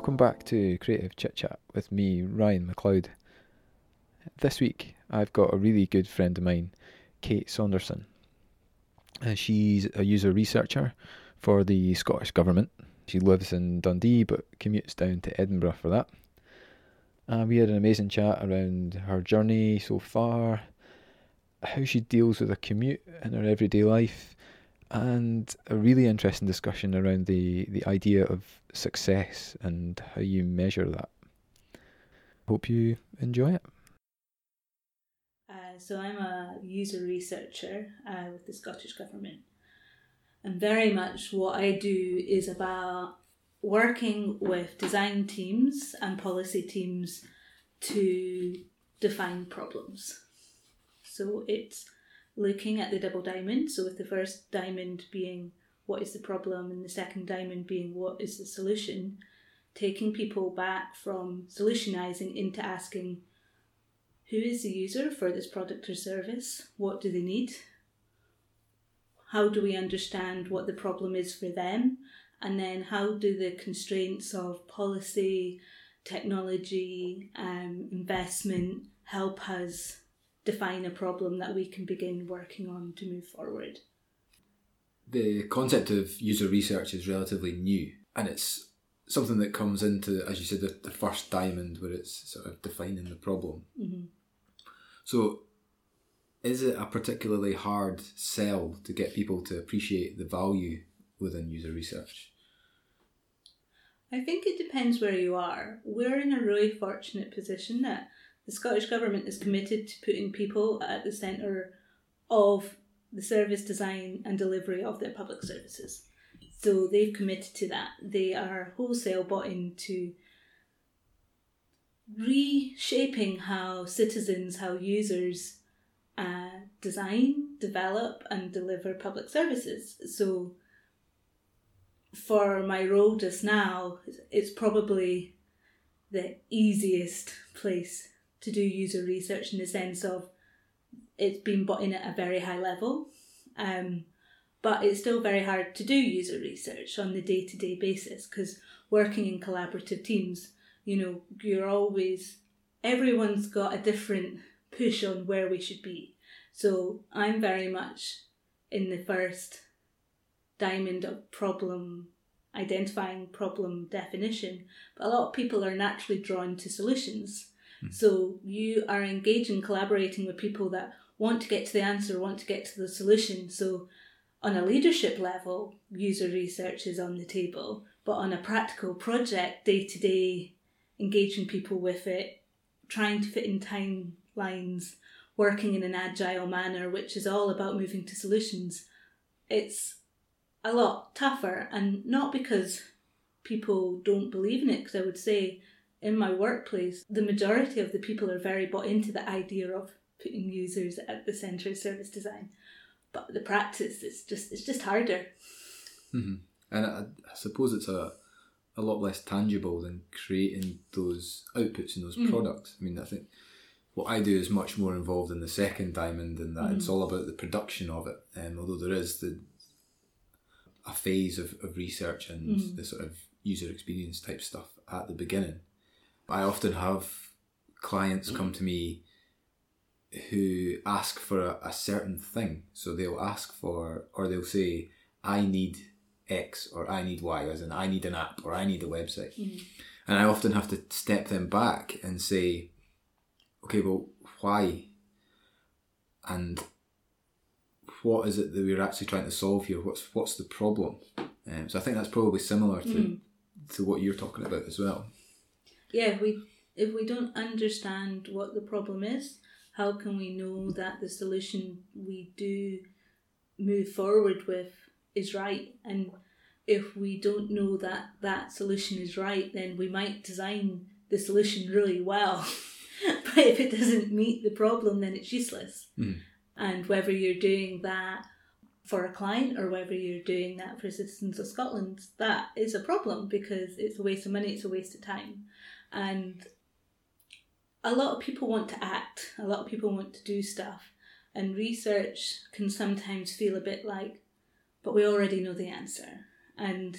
Welcome back to Creative Chit Chat with me, Ryan McLeod. This week I've got a really good friend of mine, Kate Saunderson. Uh, she's a user researcher for the Scottish Government. She lives in Dundee but commutes down to Edinburgh for that. Uh, we had an amazing chat around her journey so far, how she deals with a commute in her everyday life, and a really interesting discussion around the, the idea of success and how you measure that. Hope you enjoy it. Uh, so, I'm a user researcher uh, with the Scottish Government, and very much what I do is about working with design teams and policy teams to define problems. So, it's looking at the double diamond. So, with the first diamond being what is the problem, and the second diamond being what is the solution, taking people back from solutionizing into asking who is the user for this product or service? What do they need? How do we understand what the problem is for them? And then how do the constraints of policy, technology, um, investment help us define a problem that we can begin working on to move forward. The concept of user research is relatively new and it's something that comes into, as you said, the, the first diamond where it's sort of defining the problem. Mm-hmm. So, is it a particularly hard sell to get people to appreciate the value within user research? I think it depends where you are. We're in a really fortunate position that the Scottish Government is committed to putting people at the centre of the service design and delivery of their public services. So they've committed to that. They are wholesale bought into reshaping how citizens, how users uh, design, develop, and deliver public services. So for my role just now, it's probably the easiest place to do user research in the sense of it's been bought in at a very high level. Um, but it's still very hard to do user research on the day to day basis because working in collaborative teams, you know, you're always, everyone's got a different push on where we should be. So I'm very much in the first diamond of problem identifying problem definition, but a lot of people are naturally drawn to solutions. Mm. So you are engaging, collaborating with people that want to get to the answer, want to get to the solution. So on a leadership level, user research is on the table, but on a practical project, day to day, engaging people with it, trying to fit in timelines, working in an agile manner, which is all about moving to solutions, it's a lot tougher. And not because people don't believe in it, because I would say in my workplace, the majority of the people are very bought into the idea of putting users at the centre of service design. But the practice is just it's just harder. Mm-hmm. And I, I, suppose it's a a lot less tangible than creating those outputs and those mm. products. I mean, I think what I do is much more involved in the second diamond, and that mm. it's all about the production of it. And um, although there is the a phase of, of research and mm. the sort of user experience type stuff at the beginning, I often have clients come to me who ask for a, a, certain thing. So they'll ask for, or they'll say, I need X or I need Y, as in I need an app or I need a website. Mm-hmm. And I often have to step them back and say, okay, well, why? And what is it that we're actually trying to solve here? What's what's the problem? Um, so I think that's probably similar to mm. to what you're talking about as well yeah, if we if we don't understand what the problem is, how can we know that the solution we do move forward with is right? And if we don't know that that solution is right, then we might design the solution really well. but if it doesn't meet the problem, then it's useless. Mm. And whether you're doing that for a client or whether you're doing that for Citizens of Scotland, that is a problem because it's a waste of money, it's a waste of time. And a lot of people want to act, a lot of people want to do stuff, and research can sometimes feel a bit like, but we already know the answer. And,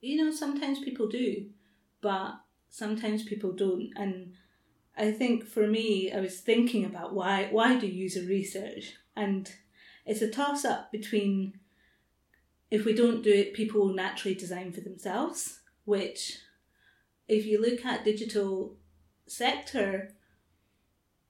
you know, sometimes people do, but sometimes people don't. And I think for me, I was thinking about why why do user research, and it's a toss up between if we don't do it, people will naturally design for themselves, which if you look at digital sector,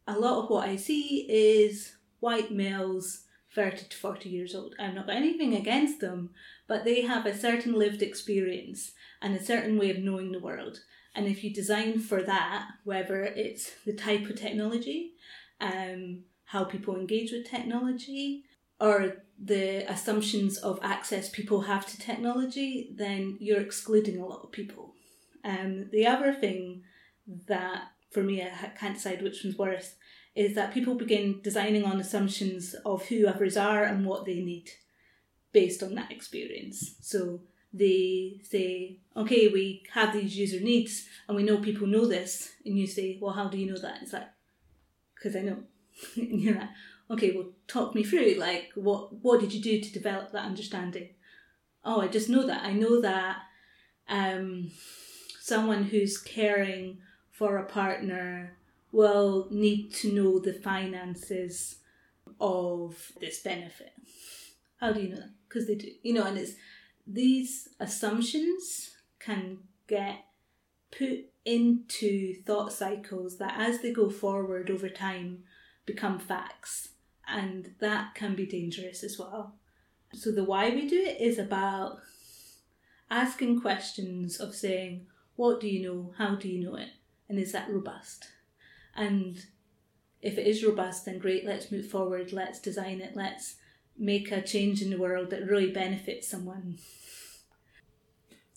a lot of what I see is white males 30 to 40 years old. I've not got anything against them, but they have a certain lived experience and a certain way of knowing the world. And if you design for that, whether it's the type of technology, um, how people engage with technology, or the assumptions of access people have to technology, then you're excluding a lot of people. Um, the other thing that, for me, I can't decide which one's worse, is that people begin designing on assumptions of who others are and what they need based on that experience. So they say, okay, we have these user needs and we know people know this. And you say, well, how do you know that? It's like, because I know. and you're like, okay, well, talk me through. Like, what, what did you do to develop that understanding? Oh, I just know that. I know that um, someone who's caring for a partner will need to know the finances of this benefit. How do you know that? Because they do, you know, and it's these assumptions can get put into thought cycles that as they go forward over time become facts and that can be dangerous as well so the why we do it is about asking questions of saying what do you know how do you know it and is that robust and if it is robust then great let's move forward let's design it let's make a change in the world that really benefits someone.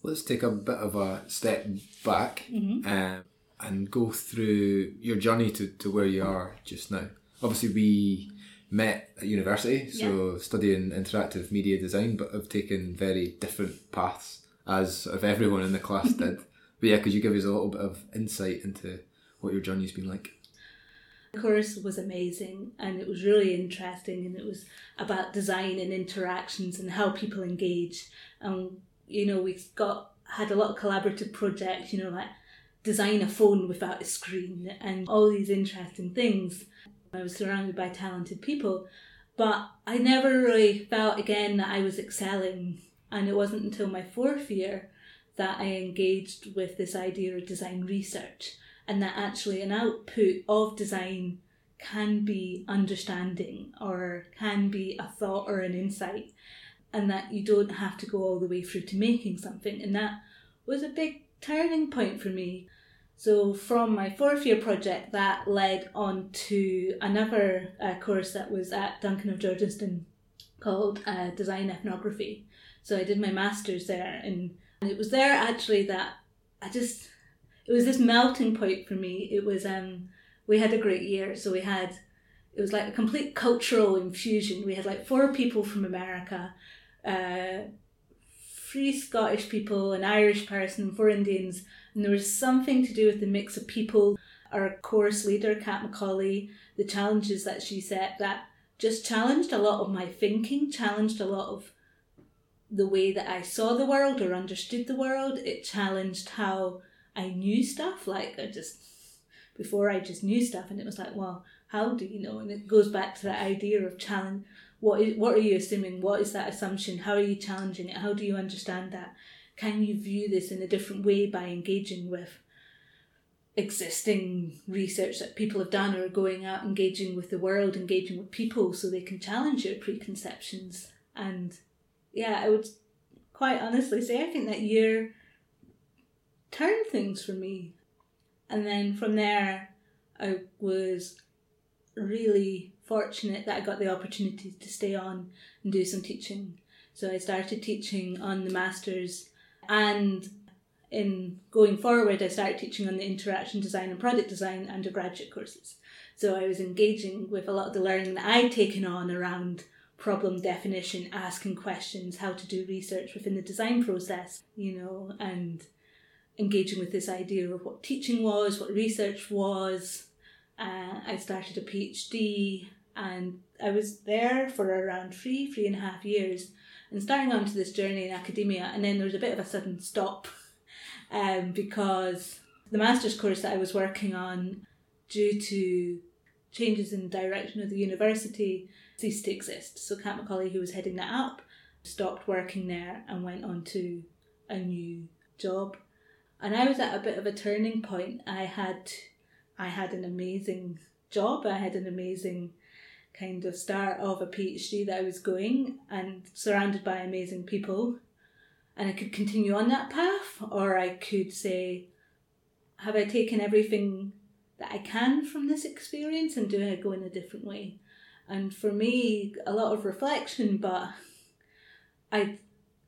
Let's take a bit of a step back mm-hmm. uh, and go through your journey to, to where you are just now. Obviously, we met at university, so yeah. studying interactive media design, but have taken very different paths as of everyone in the class did. But yeah, could you give us a little bit of insight into what your journey's been like? The course was amazing and it was really interesting and it was about design and interactions and how people engage. And you know, we've got had a lot of collaborative projects, you know, like design a phone without a screen and all these interesting things. I was surrounded by talented people, but I never really felt again that I was excelling. And it wasn't until my fourth year that I engaged with this idea of design research and that actually an output of design can be understanding or can be a thought or an insight and that you don't have to go all the way through to making something. And that was a big turning point for me. So from my fourth year project that led on to another uh, course that was at Duncan of Jordanstone called uh, design ethnography. So i did my master's there and it was there actually that i just it was this melting point for me. It was um we had a great year, so we had it was like a complete cultural infusion. We had like four people from America, uh, three Scottish people, an Irish person, four Indians, and there was something to do with the mix of people. Our course leader, Kat McCauley, the challenges that she set that just challenged a lot of my thinking, challenged a lot of the way that I saw the world or understood the world. It challenged how I knew stuff. Like I just before I just knew stuff, and it was like, well, how do you know? And it goes back to that idea of challenge. What is, what are you assuming? What is that assumption? How are you challenging it? How do you understand that? Can you view this in a different way by engaging with existing research that people have done or going out engaging with the world, engaging with people so they can challenge your preconceptions? And yeah, I would quite honestly say I think that year turned things for me. And then from there, I was really fortunate that I got the opportunity to stay on and do some teaching. So I started teaching on the masters and in going forward I started teaching on the interaction design and product design undergraduate courses. So I was engaging with a lot of the learning that I'd taken on around problem definition, asking questions, how to do research within the design process, you know, and engaging with this idea of what teaching was, what research was. Uh, I started a PhD and I was there for around three, three and a half years and starting onto this journey in academia. And then there was a bit of a sudden stop. um, because the master's course that I was working on, due to changes in the direction of the university, ceased to exist. So Kat Macaulay, who was heading that up, stopped working there and went on to a new job. And I was at a bit of a turning point. I had I had an amazing job. I had an amazing kind of start of a PhD that I was going and surrounded by amazing people. And I could continue on that path, or I could say, have I taken everything that I can from this experience and do I go in a different way? And for me, a lot of reflection, but I'd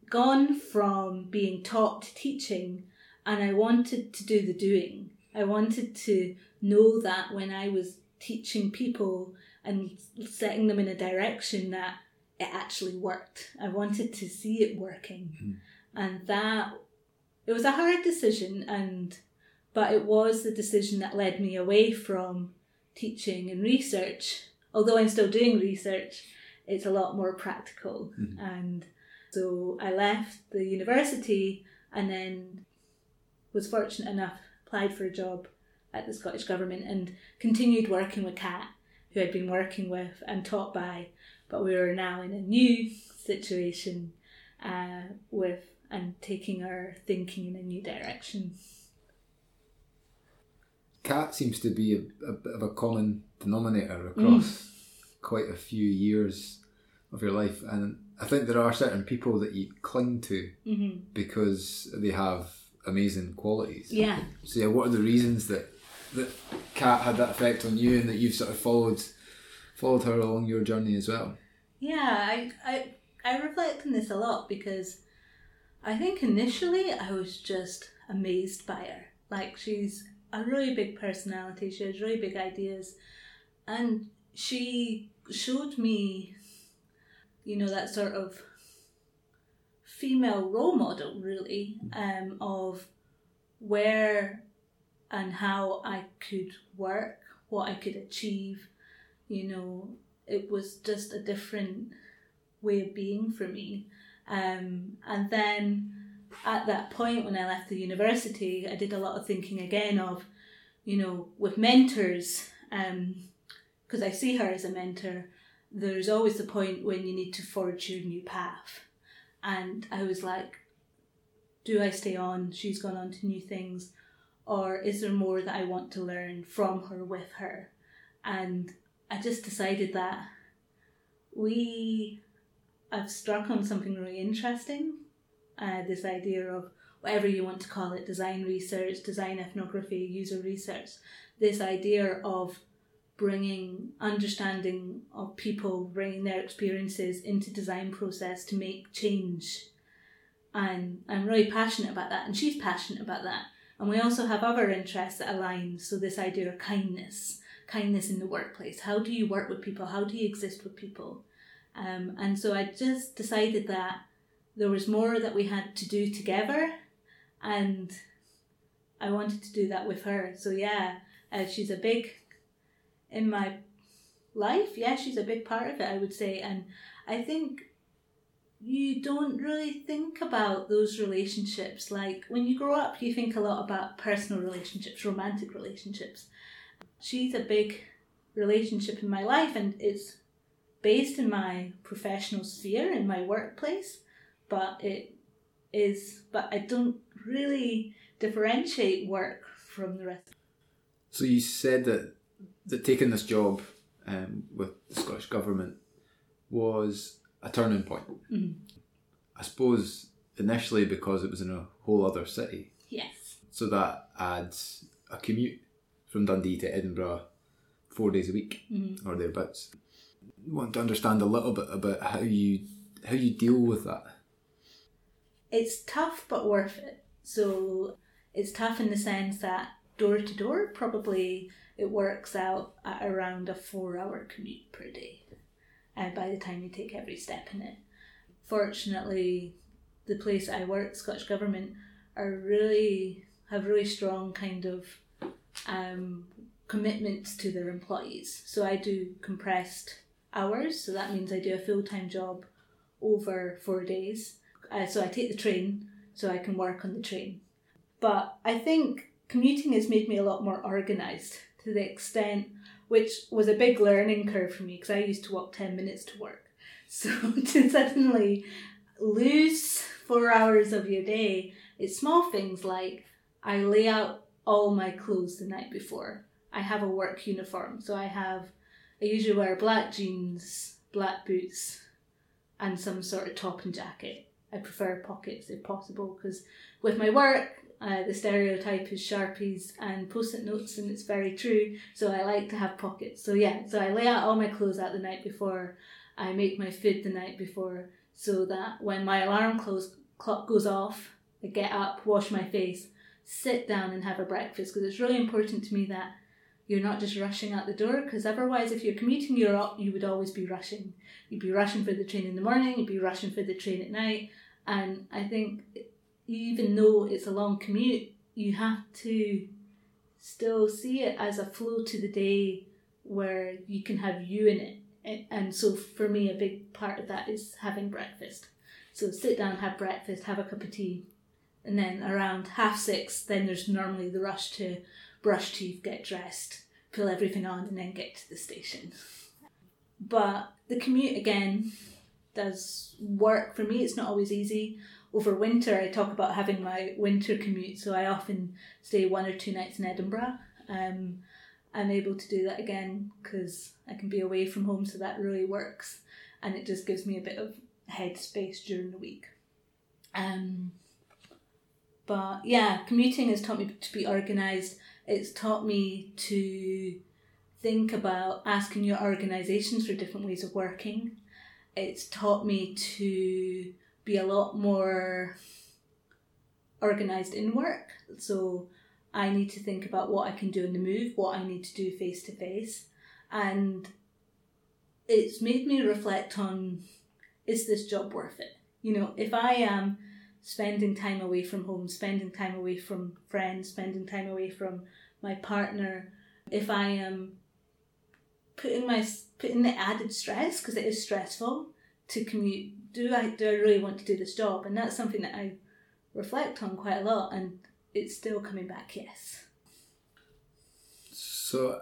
gone from being taught to teaching and I wanted to do the doing. I wanted to know that when I was teaching people and setting them in a direction that it actually worked. I wanted to see it working. Mm. And that it was a hard decision and but it was the decision that led me away from teaching and research. Although I'm still doing research, it's a lot more practical. Mm. And so I left the university and then was fortunate enough applied for a job at the Scottish Government and continued working with Kat, who I'd been working with and taught by, but we were now in a new situation uh, with and taking our thinking in a new direction. Kat seems to be a, a bit of a common denominator across mm. quite a few years of your life, and I think there are certain people that you cling to mm-hmm. because they have amazing qualities. Yeah. So yeah, what are the reasons that that Kat had that effect on you, and that you've sort of followed followed her along your journey as well? Yeah, I I I reflect on this a lot because I think initially I was just amazed by her. Like she's a really big personality. She has really big ideas, and she showed me, you know, that sort of female role model, really, um, of where and how I could work, what I could achieve. You know, it was just a different way of being for me. Um, and then at that point when I left the university, I did a lot of thinking again of, you know, with mentors, um, because um, I see her as a mentor, there's always the point when you need to forge your new path and I was like, do I stay on? She's gone on to new things, or is there more that I want to learn from her with her? And I just decided that we I've struck on something really interesting. Uh, this idea of whatever you want to call it design research, design ethnography, user research. This idea of bringing understanding of people, bringing their experiences into design process to make change. And I'm really passionate about that, and she's passionate about that. And we also have other interests that align. So this idea of kindness, kindness in the workplace. How do you work with people? How do you exist with people? Um, and so I just decided that there was more that we had to do together, and I wanted to do that with her. So yeah, uh, she's a big in my life. Yeah, she's a big part of it, I would say. And I think you don't really think about those relationships. Like when you grow up, you think a lot about personal relationships, romantic relationships. She's a big relationship in my life, and it's based in my professional sphere, in my workplace, but it is, but I don't really differentiate work from the rest. So you said that that taking this job um, with the Scottish Government was a turning point. Mm-hmm. I suppose initially because it was in a whole other city. Yes. So that adds a commute from Dundee to Edinburgh four days a week mm-hmm. or thereabouts. I want to understand a little bit about how you how you deal with that. It's tough but worth it. So it's tough in the sense that door to door probably it works out at around a four hour commute per day and by the time you take every step in it. Fortunately, the place I work, Scottish Government, are really have really strong kind of um, commitments to their employees. So I do compressed hours, so that means I do a full time job over four days. Uh, so I take the train so I can work on the train but I think commuting has made me a lot more organised to the extent which was a big learning curve for me because I used to walk 10 minutes to work. So to suddenly lose four hours of your day, it's small things like I lay out all my clothes the night before. I have a work uniform, so I have, I usually wear black jeans, black boots, and some sort of top and jacket. I prefer pockets if possible because with my work, uh, the stereotype is sharpies and post-it notes, and it's very true. So I like to have pockets. So yeah, so I lay out all my clothes out the night before. I make my food the night before, so that when my alarm close, clock goes off, I get up, wash my face, sit down, and have a breakfast. Because it's really important to me that you're not just rushing out the door. Because otherwise, if you're commuting, you're you would always be rushing. You'd be rushing for the train in the morning. You'd be rushing for the train at night. And I think even though it's a long commute, you have to still see it as a flow to the day where you can have you in it. And so for me, a big part of that is having breakfast. So sit down, have breakfast, have a cup of tea, and then around half six, then there's normally the rush to brush teeth, get dressed, pull everything on, and then get to the station. But the commute again does work for me. It's not always easy over winter, I talk about having my winter commute, so I often stay one or two nights in Edinburgh. Um, I'm able to do that again because I can be away from home, so that really works, and it just gives me a bit of headspace during the week. Um, but yeah, commuting has taught me to be organised. It's taught me to think about asking your organisations for different ways of working. It's taught me to be a lot more organized in work. So I need to think about what I can do in the move, what I need to do face to face. And it's made me reflect on is this job worth it? You know, if I am spending time away from home, spending time away from friends, spending time away from my partner, if I am putting my putting the added stress because it is stressful to commute do I do I really want to do this job? And that's something that I reflect on quite a lot, and it's still coming back. Yes. So,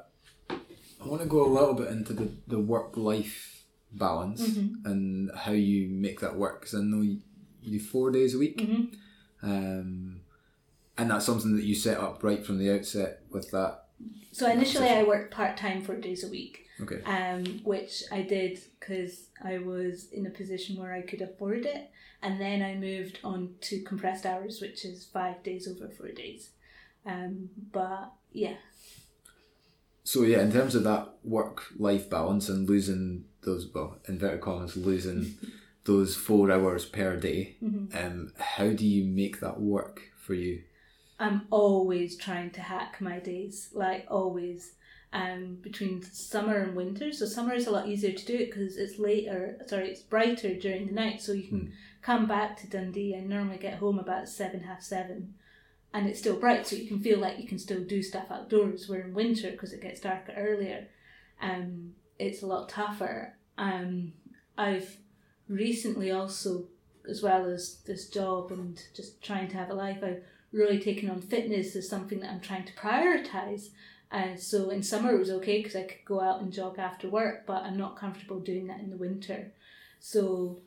I want to go a little bit into the the work life balance mm-hmm. and how you make that work because I know you, you, do four days a week. Mm-hmm. Um, and that's something that you set up right from the outset with that. So initially, I worked part time four days a week. Okay. Um, which I did because I was in a position where I could afford it, and then I moved on to compressed hours, which is five days over four days. Um, but yeah. So yeah, in terms of that work-life balance and losing those, well, inverted commas, losing those four hours per day, mm-hmm. um, how do you make that work for you? I'm always trying to hack my days, like always um, between summer and winter. So summer is a lot easier to do it because it's later. Sorry, it's brighter during the night, so you can mm. come back to Dundee and normally get home about seven, half seven, and it's still bright, so you can feel like you can still do stuff outdoors. Where in winter, because it gets darker earlier, um, it's a lot tougher. Um, I've recently also, as well as this job and just trying to have a life, I've really taking on fitness as something that I'm trying to prioritize and so in summer it was okay because I could go out and jog after work, but I'm not comfortable doing that in the winter. So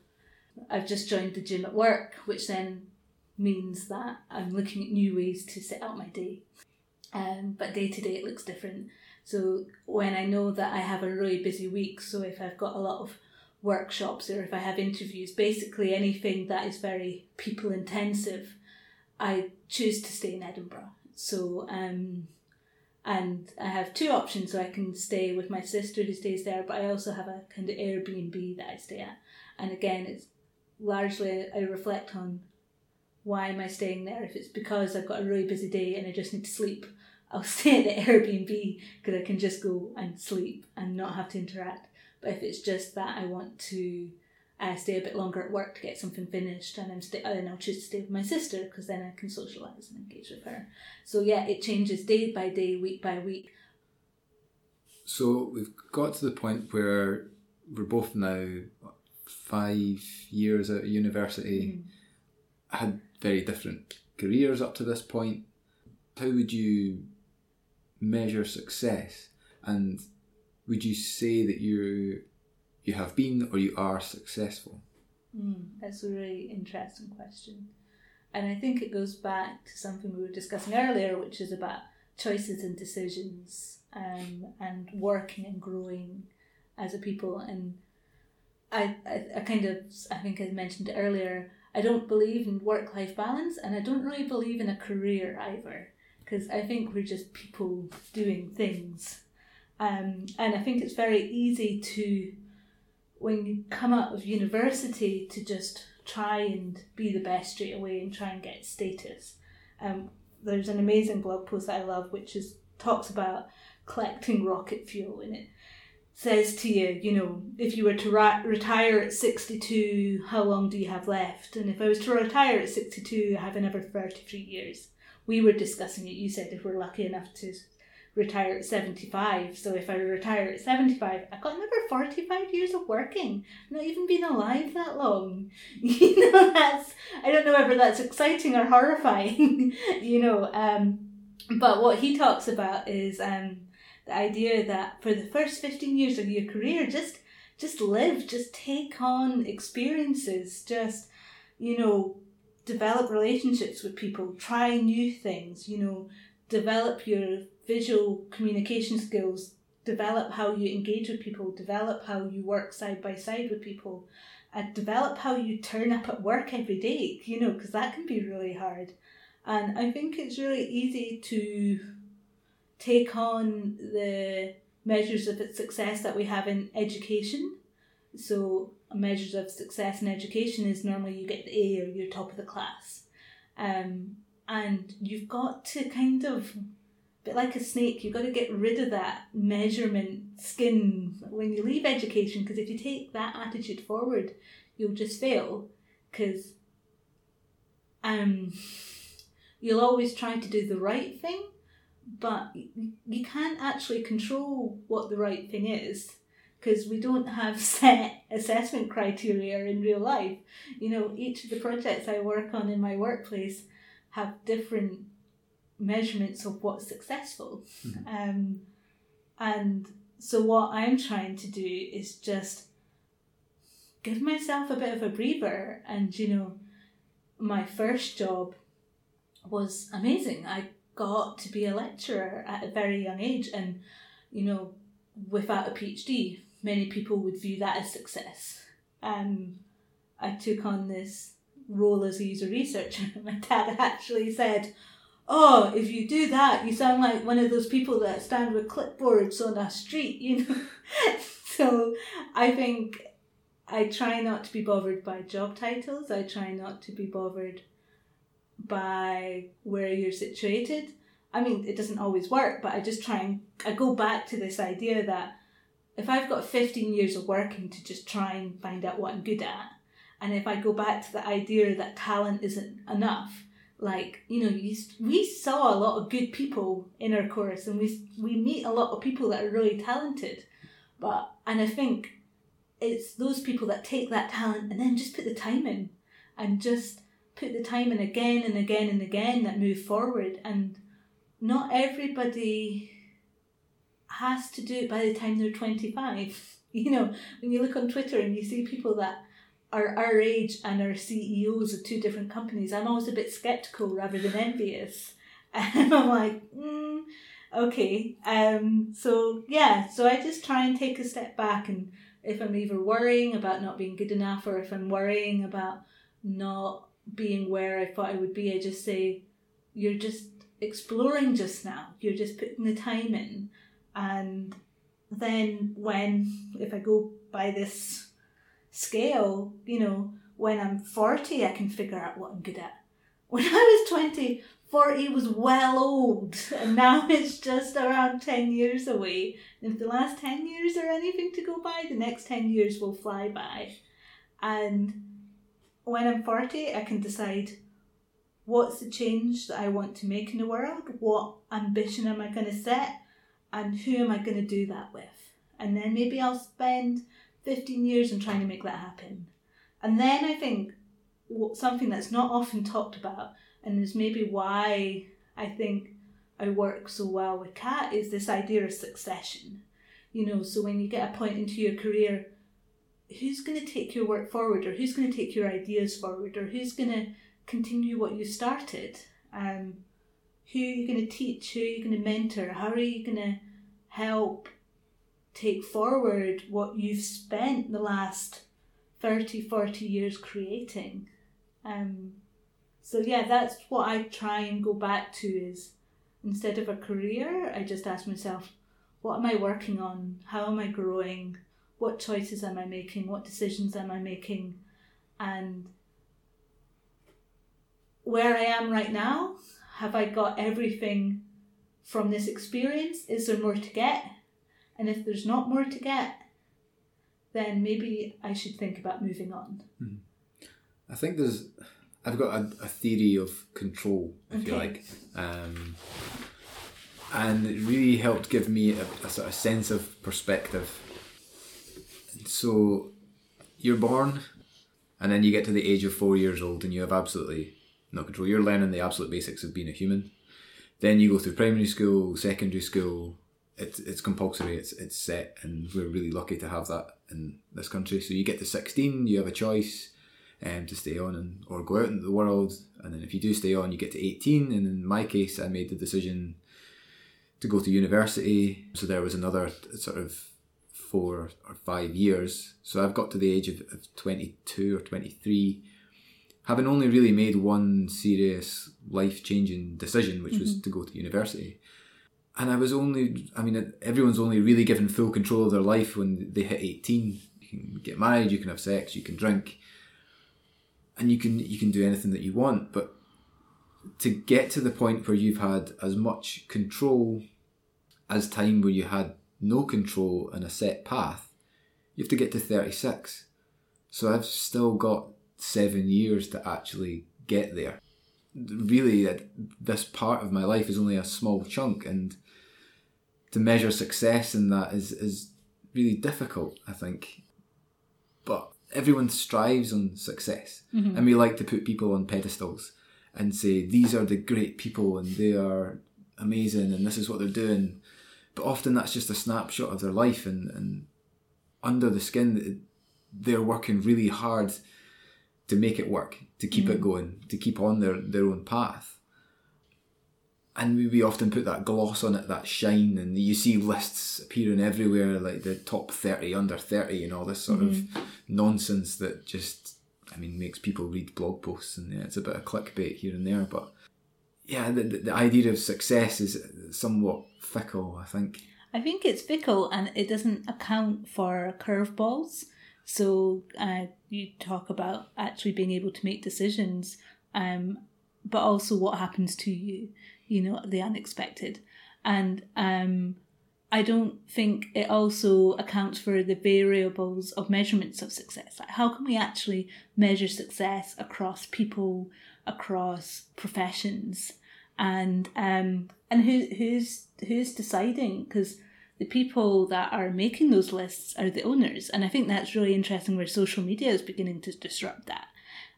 I've just joined the gym at work, which then means that I'm looking at new ways to set out my day. Um, but day to day it looks different. So when I know that I have a really busy week, so if I've got a lot of workshops or if I have interviews, basically anything that is very people intensive, I choose to stay in Edinburgh. So um, and I have two options. So I can stay with my sister who stays there, but I also have a kind of Airbnb that I stay at. And again, it's largely I reflect on why am I staying there. If it's because I've got a really busy day and I just need to sleep, I'll stay at the Airbnb because I can just go and sleep and not have to interact. But if it's just that I want to I stay a bit longer at work to get something finished, and I'm stay, and I'll choose to stay with my sister because then I can socialise and engage with her. So yeah, it changes day by day, week by week. So we've got to the point where we're both now five years at university, mm. had very different careers up to this point. How would you measure success? And would you say that you you have been or you are successful? Mm, that's a really interesting question. And I think it goes back to something we were discussing earlier, which is about choices and decisions um, and working and growing as a people. And I, I, I kind of, I think I mentioned earlier, I don't believe in work life balance and I don't really believe in a career either because I think we're just people doing things. Um, and I think it's very easy to, when you come out of university, to just try and be the best straight away and try and get status. Um, there's an amazing blog post that I love which is talks about collecting rocket fuel and it says to you, you know, if you were to retire at 62, how long do you have left? And if I was to retire at 62, I have another 33 years. We were discussing it. You said if we're lucky enough to retire at 75. So if I retire at 75, I've got another 45 years of working. Not even been alive that long. You know, that's, I don't know whether that's exciting or horrifying, you know. Um, but what he talks about is um, the idea that for the first 15 years of your career, just just live, just take on experiences, just, you know, develop relationships with people, try new things, you know, develop your visual communication skills, develop how you engage with people, develop how you work side by side with people, and develop how you turn up at work every day, you know, because that can be really hard. And I think it's really easy to take on the measures of success that we have in education. So, measures of success in education is normally you get the A or you're top of the class. Um, and you've got to kind of, bit like a snake, you've got to get rid of that measurement skin when you leave education because if you take that attitude forward, you'll just fail because um, you'll always try to do the right thing but you can't actually control what the right thing is because we don't have set assessment criteria in real life. You know, each of the projects I work on in my workplace have different measurements of what's successful. Mm-hmm. Um, and so, what I'm trying to do is just give myself a bit of a breather. And, you know, my first job was amazing. I got to be a lecturer at a very young age, and you know, without a PhD, many people would view that as success. Um, I took on this role as a user researcher. My dad actually said, "Oh, if you do that, you sound like one of those people that stand with clipboards on a street," you know. so I think I try not to be bothered by job titles. I try not to be bothered by where you're situated. I mean, it doesn't always work, but I just try and I go back to this idea that if I've got 15 years of working to just try and find out what I'm good at, and if I go back to the idea that talent isn't enough, like you know, you, we saw a lot of good people in our course, and we we meet a lot of people that are really talented, but and I think it's those people that take that talent and then just put the time in, and just put the time in again and again and again that move forward. And not everybody has to do it by the time they're 25 you know when you look on twitter and you see people that are our age and our ceos of two different companies i'm always a bit skeptical rather than envious and i'm like mm, okay um so yeah so i just try and take a step back and if i'm either worrying about not being good enough or if i'm worrying about not being where I thought I would be, I just say, you're just exploring just now. You're just putting the time in. And then when, if I go by this scale, you know, when I'm 40, I can figure out what I'm good at. When I was 20, 40 was well old, and now it's just around 10 years away. And if the last 10 years are anything to go by, the next 10 years will fly by. And when I'm 40, I can decide what's the change that I want to make in the world, what ambition am I going to set, and who am I going to do that with. And then maybe I'll spend 15 years in trying to make that happen. And then I think something that's not often talked about, and is maybe why I think I work so well with Kat is this idea of succession. You know, so when you get a point into your career, who's going to take your work forward, or who's going to take your ideas forward, or who's going to continue what you started? Um, who are you going to teach? Who are you going to mentor? How are you going to help take forward what you've spent the last 30, 40 years creating? Um, so yeah, that's what I try and go back to is instead of a career, I just ask myself, what am I working on? How am I growing? What choices am I making? What decisions am I making? And where I am right now, have I got everything from this experience? Is there more to get? And if there's not more to get, then maybe I should think about moving on. I think there's I've got a, a theory of control, if you like, um, and it really helped give me a, a sort of sense of perspective. So, you're born, and then you get to the age of four years old, and you have absolutely no control. You're learning the absolute basics of being a human. Then you go through primary school, secondary school. It's it's compulsory. It's it's set, and we're really lucky to have that in this country. So you get to sixteen, you have a choice um, to stay on and or go out into the world. And then if you do stay on, you get to 18. And in my case, I made the decision to go to university. So there was another sort of four or five years. So I've got to the age of, of 22 or 23, having only really made one serious life changing decision, which was to go to university. And I was only, I mean, everyone's only really given full control of their life when they hit 18. You can get married, you can have sex, you can drink. And you can you can do anything that you want. But to get to the point where you've had as much control as time where you had no control and a set path you have to get to 36 so i've still got 7 years to actually get there. Really this part of my life is only a small chunk and to measure success in that is is really difficult i think. But everyone strives on success. Mm-hmm. And we like to put people on pedestals and say these are the great people and they are amazing and this is what they're doing. But often that's just a snapshot of their life and, and under the skin they're working really hard to make it work to keep it mm-hmm. going to keep on their, their own path and we, we often put that gloss on it, that shine, and you see lists appearing everywhere, like the top 30, under 30, and all this sort of nonsense that just, I mean, makes people read blog posts, and yeah, it's a bit of clickbait here and there, but yeah, the, the, the idea of success is somewhat fickle, I think. I think it's fickle and it doesn't account for curveballs. So uh, you talk about actually being able to make decisions, um, but also what happens to you, you know, the unexpected. And um, I don't think it also accounts for the variables of measurements of success. Like how can we actually measure success across people, across professions, and um, and who who's who's deciding? Because the people that are making those lists are the owners, and I think that's really interesting. Where social media is beginning to disrupt that,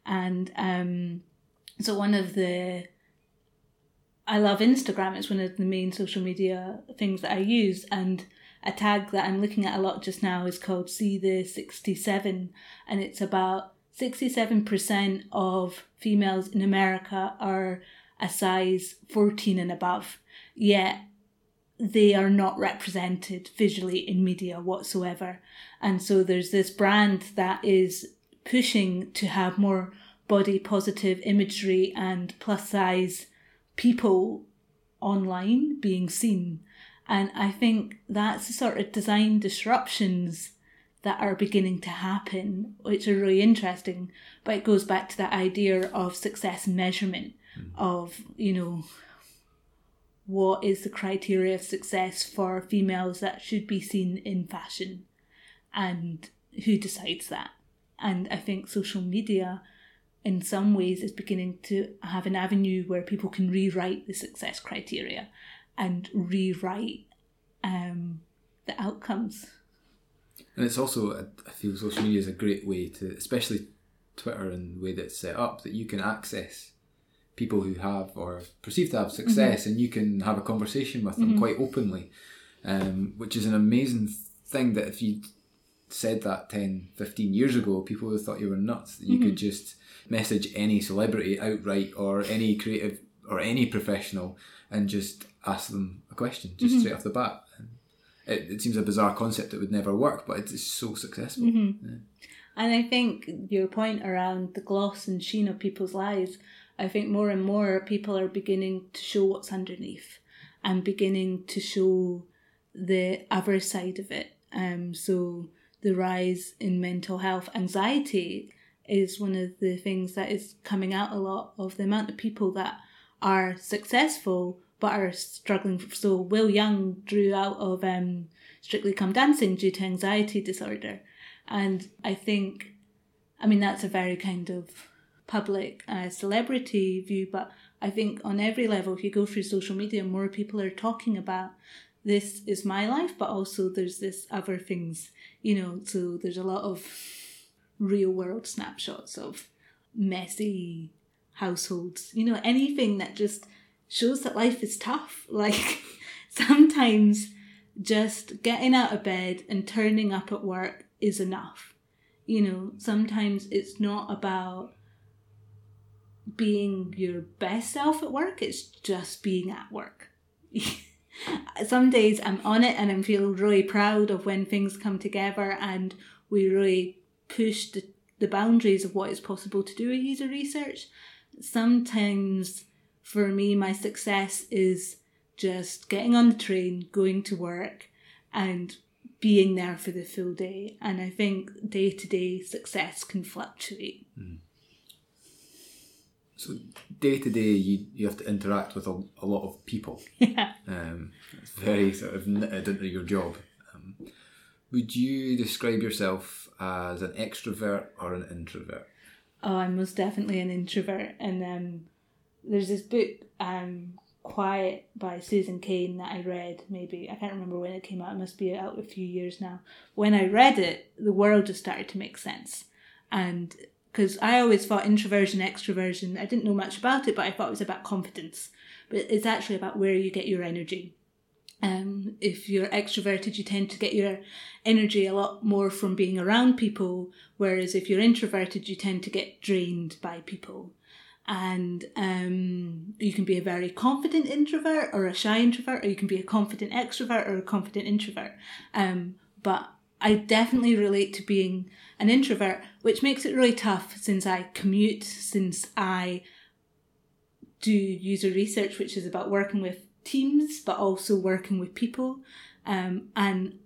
and um, so one of the I love Instagram. It's one of the main social media things that I use, and a tag that I'm looking at a lot just now is called "See the 67," and it's about 67% of females in America are a size 14 and above, yet they are not represented visually in media whatsoever. And so there's this brand that is pushing to have more body positive imagery and plus size people online being seen. And I think that's the sort of design disruptions that are beginning to happen, which are really interesting. But it goes back to that idea of success measurement hmm. of, you know, what is the criteria of success for females that should be seen in fashion and who decides that. And I think social media in some ways is beginning to have an avenue where people can rewrite the success criteria and rewrite um, the outcomes. And it's also, I- feel social media is a great way to, especially Twitter and the way that it's set up, that you can access people who have or perceive to have success, Mm-hmm. and you can have a conversation with them quite openly, um, which is an amazing thing that if you said that 10, 15 years ago, people would have thought you were nuts. That you could Mm-hmm. just message any celebrity outright or any creative or any professional and just ask them a question Mm-hmm. just straight off the bat. It, it seems a bizarre concept that would never work, but it's so successful. Mm-hmm. And I think your point around the gloss and sheen of people's lives, I think more and more people are beginning to show what's underneath and beginning to show the other side of it. Um, so the rise in mental health, anxiety is one of the things that is coming out a lot of the amount of people that are successful but are struggling. So Will Young drew out of um, Strictly Come Dancing due to anxiety disorder. And I think, I mean, that's a very kind of public uh, celebrity view, but I think on every level, if you go through social media, more people are talking about this is my life, but also there's this other things, you know, so there's a lot of real world snapshots of messy households, you know, anything that just shows that life is tough. Like sometimes just getting out of bed and turning up at work is enough. You know, sometimes it's not about being your best self at work, it's just being at work. Some days I'm on it and I'm feeling really proud of when things come together and we really push the, the boundaries of what is possible to do with user research. Sometimes for me, my success is just getting on the train, going to work, and being there for the full day. And I think day to day success can fluctuate. So day to day, you you have to interact with a, a lot of people. Yeah. Um, it's very sort of knitted into your job. Would you describe yourself as an extrovert or an introvert? Oh, I'm most definitely an introvert. And um, there's this book, um, Quiet by Susan Cain, that I read maybe, I can't remember when it came out, it must be out a few years now. When I read it, the world just started to make sense. And because I always thought introversion, extroversion, I didn't know much about it, but I thought it was about confidence. But it's actually about where you get your energy. Um, if you're extroverted, you tend to get your energy a lot more from being around people, whereas if you're introverted, you tend to get drained by people. And um, you can be a very confident introvert or a shy introvert, or you can be a confident extrovert or a confident introvert. Um, but I definitely relate to being an introvert, which makes it really tough since I commute, since I do user research, which is about working with teams, but also working with people. Um, and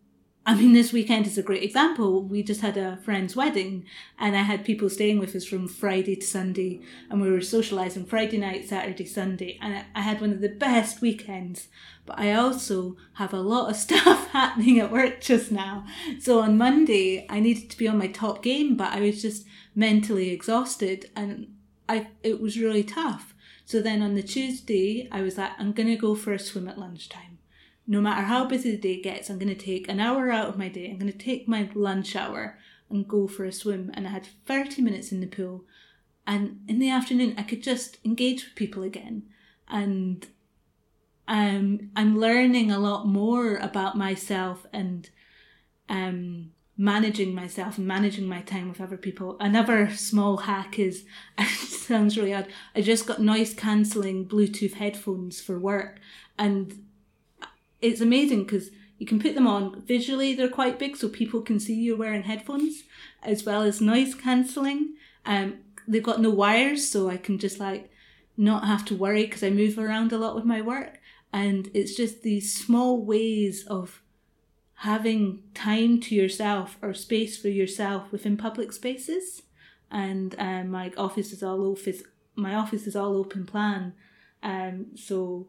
I mean, this weekend is a great example. We just had a friend's wedding, and I had people staying with us from Friday to Sunday, and we were socialising Friday night, Saturday, Sunday, and I had one of the best weekends. But I also have a lot of stuff happening at work just now. So on Monday, I needed to be on my top game, but I was just mentally exhausted, and I it was really tough. So then on the Tuesday, I was like, I'm gonna go for a swim at lunchtime no matter how busy the day gets, I'm going to take an hour out of my day. I'm going to take my lunch hour and go for a swim. And I had 30 minutes in the pool. And in the afternoon, I could just engage with people again. And um, I'm learning a lot more about myself and um, managing myself managing my time with other people. Another small hack is, it sounds really odd, I just got noise cancelling Bluetooth headphones for work. And it's amazing because you can put them on visually they're quite big so people can see you're wearing headphones as well as noise cancelling um they've got no wires so i can just like not have to worry because i move around a lot with my work and it's just these small ways of having time to yourself or space for yourself within public spaces and um my office is all office my office is all open plan um so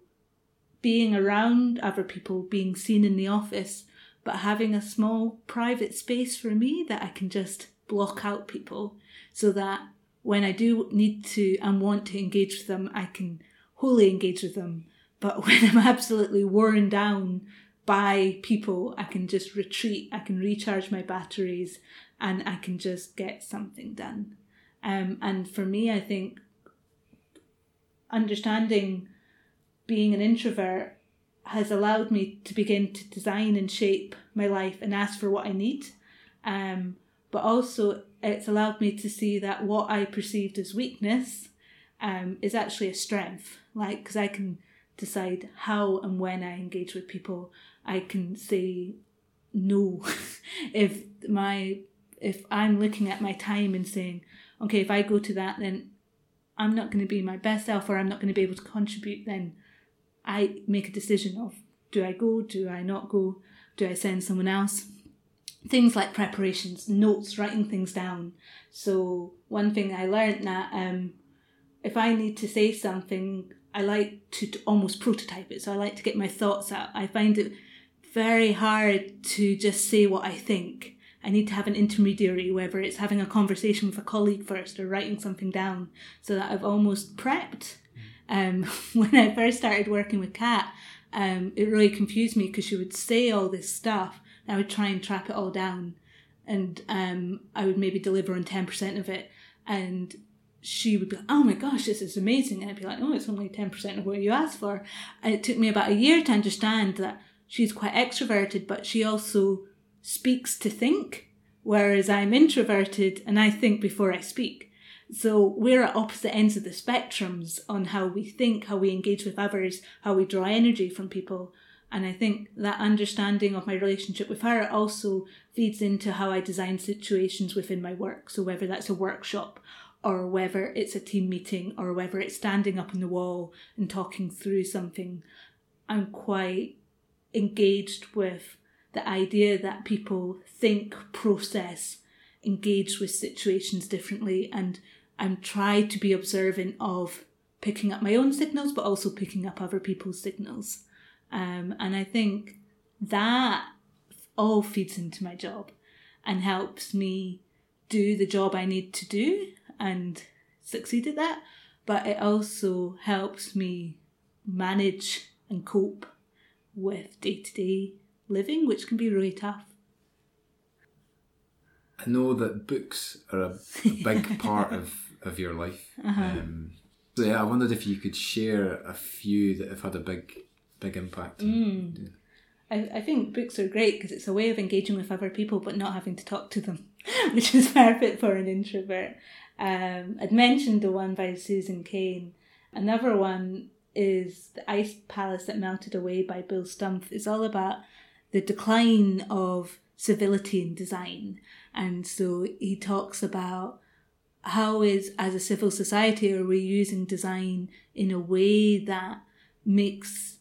being around other people, being seen in the office, but having a small private space for me that I can just block out people so that when I do need to and want to engage with them, I can wholly engage with them. But when I'm absolutely worn down by people, I can just retreat, I can recharge my batteries, and I can just get something done. Um, and for me, I think understanding being an introvert has allowed me to begin to design and shape my life and ask for what I need. Um, but also, it's allowed me to see that what I perceived as weakness um, is actually a strength. Like, because I can decide how and when I engage with people. I can say no if my if I'm looking at my time and saying, okay, if I go to that, then I'm not going to be my best self or I'm not going to be able to contribute, then I make a decision of do I go, do I not go, do I send someone else? Things like preparations, notes, writing things down. So one thing I learned that um, if I need to say something, I like to, to almost prototype it. So I like to get my thoughts out. I find it very hard to just say what I think. I need to have an intermediary, whether it's having a conversation with a colleague first or writing something down, so that I've almost prepped. Um, when I first started working with Kat, um, it really confused me because she would say all this stuff, and I would try and trap it all down, and um, I would maybe deliver on ten percent of it, and she would be like, "Oh my gosh, this is amazing," and I'd be like, "Oh, it's only ten percent of what you asked for." And it took me about a year to understand that she's quite extroverted, but she also speaks to think, whereas I'm introverted and I think before I speak. So we're at opposite ends of the spectrums on how we think, how we engage with others, how we draw energy from people. And I think that understanding of my relationship with her also feeds into how I design situations within my work. So whether that's a workshop or whether it's a team meeting or whether it's standing up on the wall and talking through something, I'm quite engaged with the idea that people think, process, engage with situations differently, and I'm trying to be observant of picking up my own signals, but also picking up other people's signals. Um, and I think that all feeds into my job and helps me do the job I need to do and succeed at that. But it also helps me manage and cope with day to day living, which can be really tough. I know that books are a, a big part of, of your life. Uh-huh. Um, so yeah, I wondered if you could share a few that have had a big, big impact. Mm. I, I think books are great because it's a way of engaging with other people but not having to talk to them, which is perfect for an introvert. Um, I'd mentioned the one by Susan Cain. Another one is The Ice Palace That Melted Away by Bill Stumpf. is all about the decline of civility in design. And so he talks about how is as a civil society are we using design in a way that makes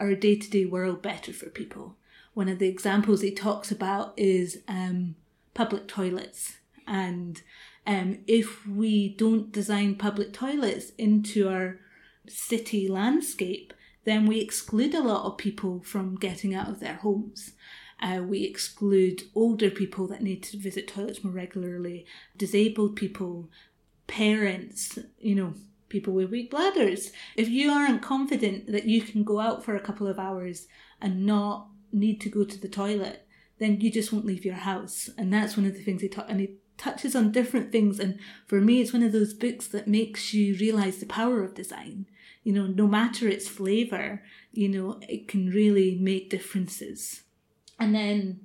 our day-to-day world better for people. One of the examples he talks about is um, public toilets. And um, if we don't design public toilets into our city landscape, then we exclude a lot of people from getting out of their homes. Uh, we exclude older people that need to visit toilets more regularly, disabled people, parents, you know, people with weak bladders. If you aren't confident that you can go out for a couple of hours and not need to go to the toilet, then you just won't leave your house. And that's one of the things he taught. And he touches on different things. And for me, it's one of those books that makes you realize the power of design. You know, no matter its flavor, you know, it can really make differences. And then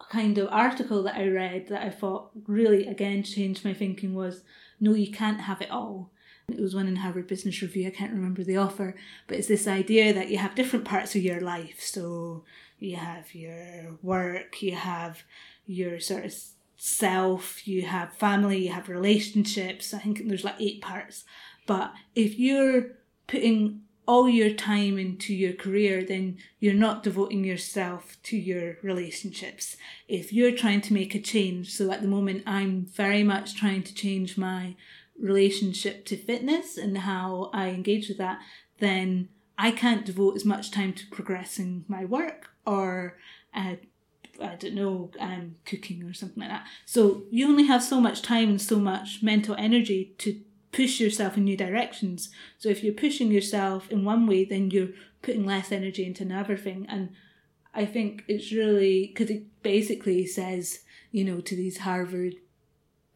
a kind of article that I read that I thought really again changed my thinking was no, you can't have it all. It was one in Harvard Business Review, I can't remember the author, but it's this idea that you have different parts of your life. So you have your work, you have your sort of self, you have family, you have relationships. I think there's like eight parts. But if you're putting all your time into your career, then you're not devoting yourself to your relationships. If you're trying to make a change, so at the moment I'm very much trying to change my relationship to fitness and how I engage with that, then I can't devote as much time to progressing my work or uh, I don't know, um, cooking or something like that. So you only have so much time and so much mental energy to push yourself in new directions. So if you're pushing yourself in one way, then you're putting less energy into another thing. And I think it's really because it basically says, you know, to these Harvard,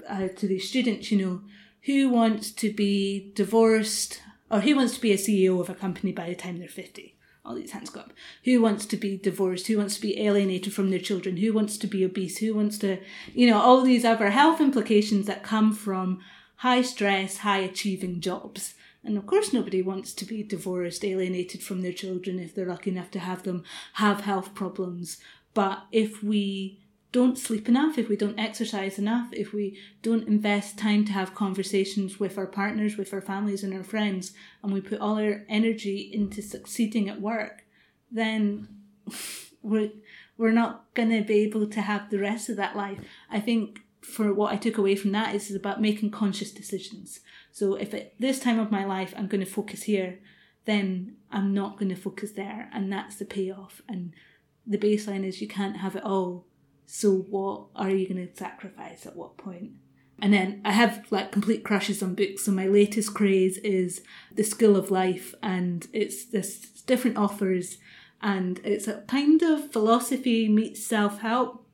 uh, to these students, you know, who wants to be divorced, or who wants to be a CEO of a company by the time they're 50? All these hands go up. Who wants to be divorced? Who wants to be alienated from their children? Who wants to be obese? Who wants to, you know, all these other health implications that come from high stress, high achieving jobs. And of course, nobody wants to be divorced, alienated from their children if they're lucky enough to have them, have health problems. But if we don't sleep enough, if we don't exercise enough, if we don't invest time to have conversations with our partners, with our families, and our friends, and we put all our energy into succeeding at work, then we're, we're not going to be able to have the rest of that life. I think for what I took away from that is about making conscious decisions. So if at this time of my life I'm going to focus here, then I'm not going to focus there, and that's the payoff. And the baseline is you can't have it all. So what are you going to sacrifice at what point? And then I have like complete crushes on books. So my latest craze is The School of Life, and it's this different authors, and it's a kind of philosophy meets self help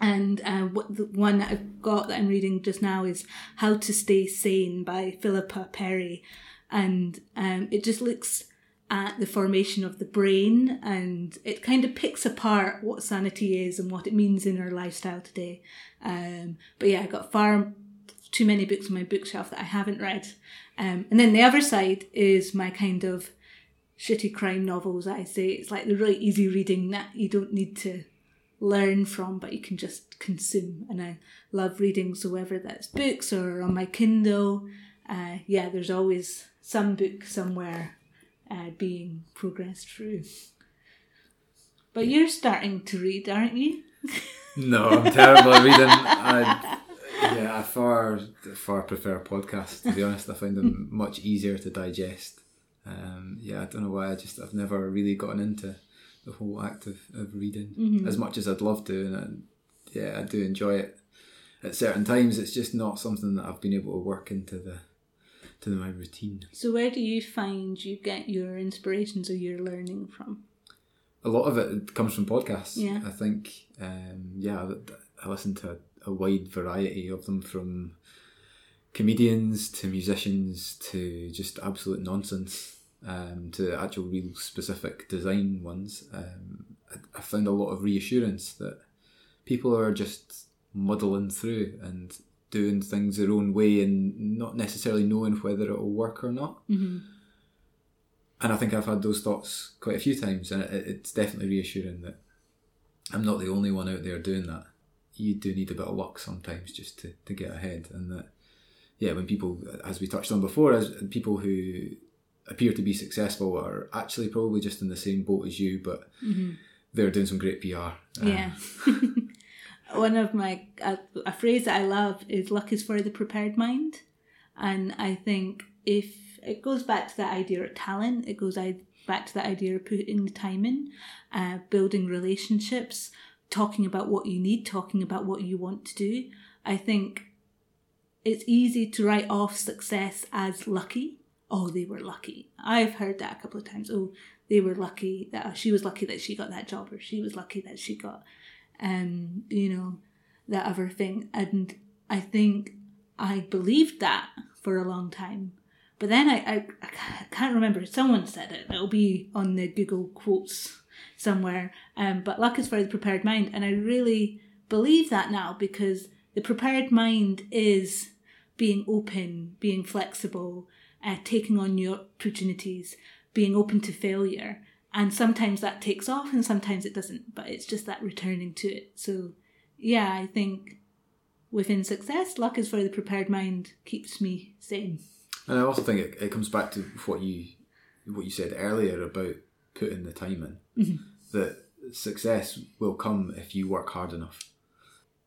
and uh, what the one that I've got that I'm reading just now is How to Stay Sane by Philippa Perry. And um, it just looks at the formation of the brain and it kind of picks apart what sanity is and what it means in our lifestyle today. Um, but yeah, I got far too many books on my bookshelf that I haven't read. Um, and then the other side is my kind of shitty crime novels. I say it's like the really easy reading that you don't need to learn from, but you can just consume. And I love reading, so whether that's books or on my Kindle, uh, yeah, there's always some book somewhere uh, being progressed through. But you're starting to read, aren't you? No, I'm terrible at reading. I, yeah, I far far prefer podcasts. To be honest, I find them much easier to digest. Um, yeah, I don't know why. I just I've never really gotten into the whole act of, of reading Mm-hmm. as much as I'd love to, and I, yeah, I do enjoy it. At certain times, it's just not something that I've been able to work into the to my routine. So, where do you find you get your inspirations or your learning from? A lot of it comes from podcasts. Yeah. I think, um, yeah, I- I listen to a, a wide variety of them from comedians to musicians to just absolute nonsense um, to actual real specific design ones. Um, I, I found a lot of reassurance that people are just muddling through and doing things their own way and not necessarily knowing whether it will work or not. Mm-hmm. And I think I've had those thoughts quite a few times, and it, it's definitely reassuring that I'm not the only one out there doing that. You do need a bit of luck sometimes just to, to get ahead, and that yeah, when people, as we touched on before, as people who appear to be successful are actually probably just in the same boat as you, but they're doing some great PR. Um, Yeah. One of my a, a phrase that I love is "luck is for the prepared mind," and I think if it goes back to that idea of talent, it goes back to that idea of putting the time in, uh, building relationships, talking about what you need, talking about what you want to do. I think it's easy to write off success as lucky. Oh, they were lucky. I've heard that a couple of times. Oh, they were lucky that she was lucky that she got that job, or she was lucky that she got, um, you know, that other thing. And I think I believed that for a long time. But then I, I, I can't remember. Someone said it. It'll be on the Google quotes somewhere. Um, but luck is for the prepared mind, and I really believe that now because the prepared mind is being open, being flexible, uh, taking on new opportunities, being open to failure. And sometimes that takes off and sometimes it doesn't, but it's just that returning to it. So, yeah, I think within success, luck is for the prepared mind keeps me sane. And I also think it, it comes back to what you what you said earlier about putting the time in. That success will come if you work hard enough.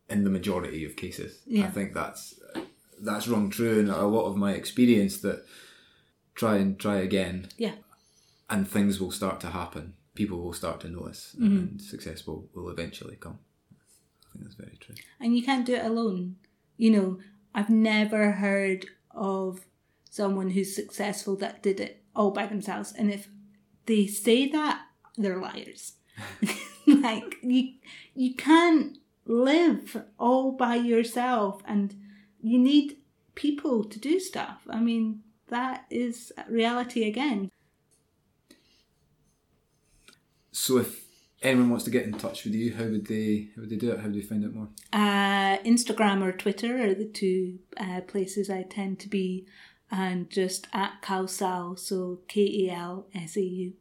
In the majority of cases, I think that's that's rung true in a lot of my experience. That try and try again, Yeah. and things will start to happen. People will start to notice, mm-hmm. and success will, will eventually come. I think that's very true. and you can't do it alone. You know, I've never heard of someone who's successful that did it all by themselves. And if they say that, they're liars. like you, you can't live all by yourself, and you need people to do stuff. I mean, that is reality again. So if anyone wants to get in touch with you, how would they how would they do it? How would they find out more? Uh, Instagram or Twitter are the two uh, places I tend to be, and just at Kelsau, so K E L S A U.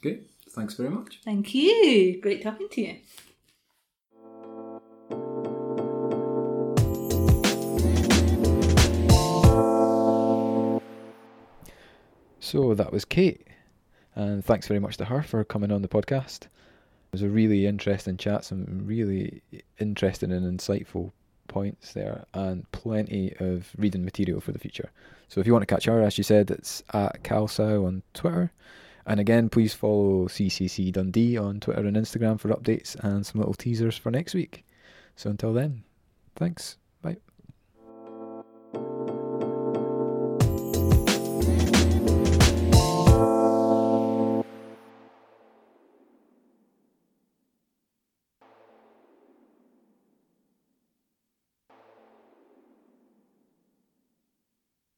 Okay, thanks very much. Thank you. Great talking to you. So that was Kate, and thanks very much to her for coming on the podcast. It was a really interesting chat, some really interesting and insightful points there, and plenty of reading material for the future. So if you want to catch her, as she said, it's at Kelsau on Twitter. And again, please follow CCC Dundee on Twitter and Instagram for updates and some little teasers for next week. So until then, thanks.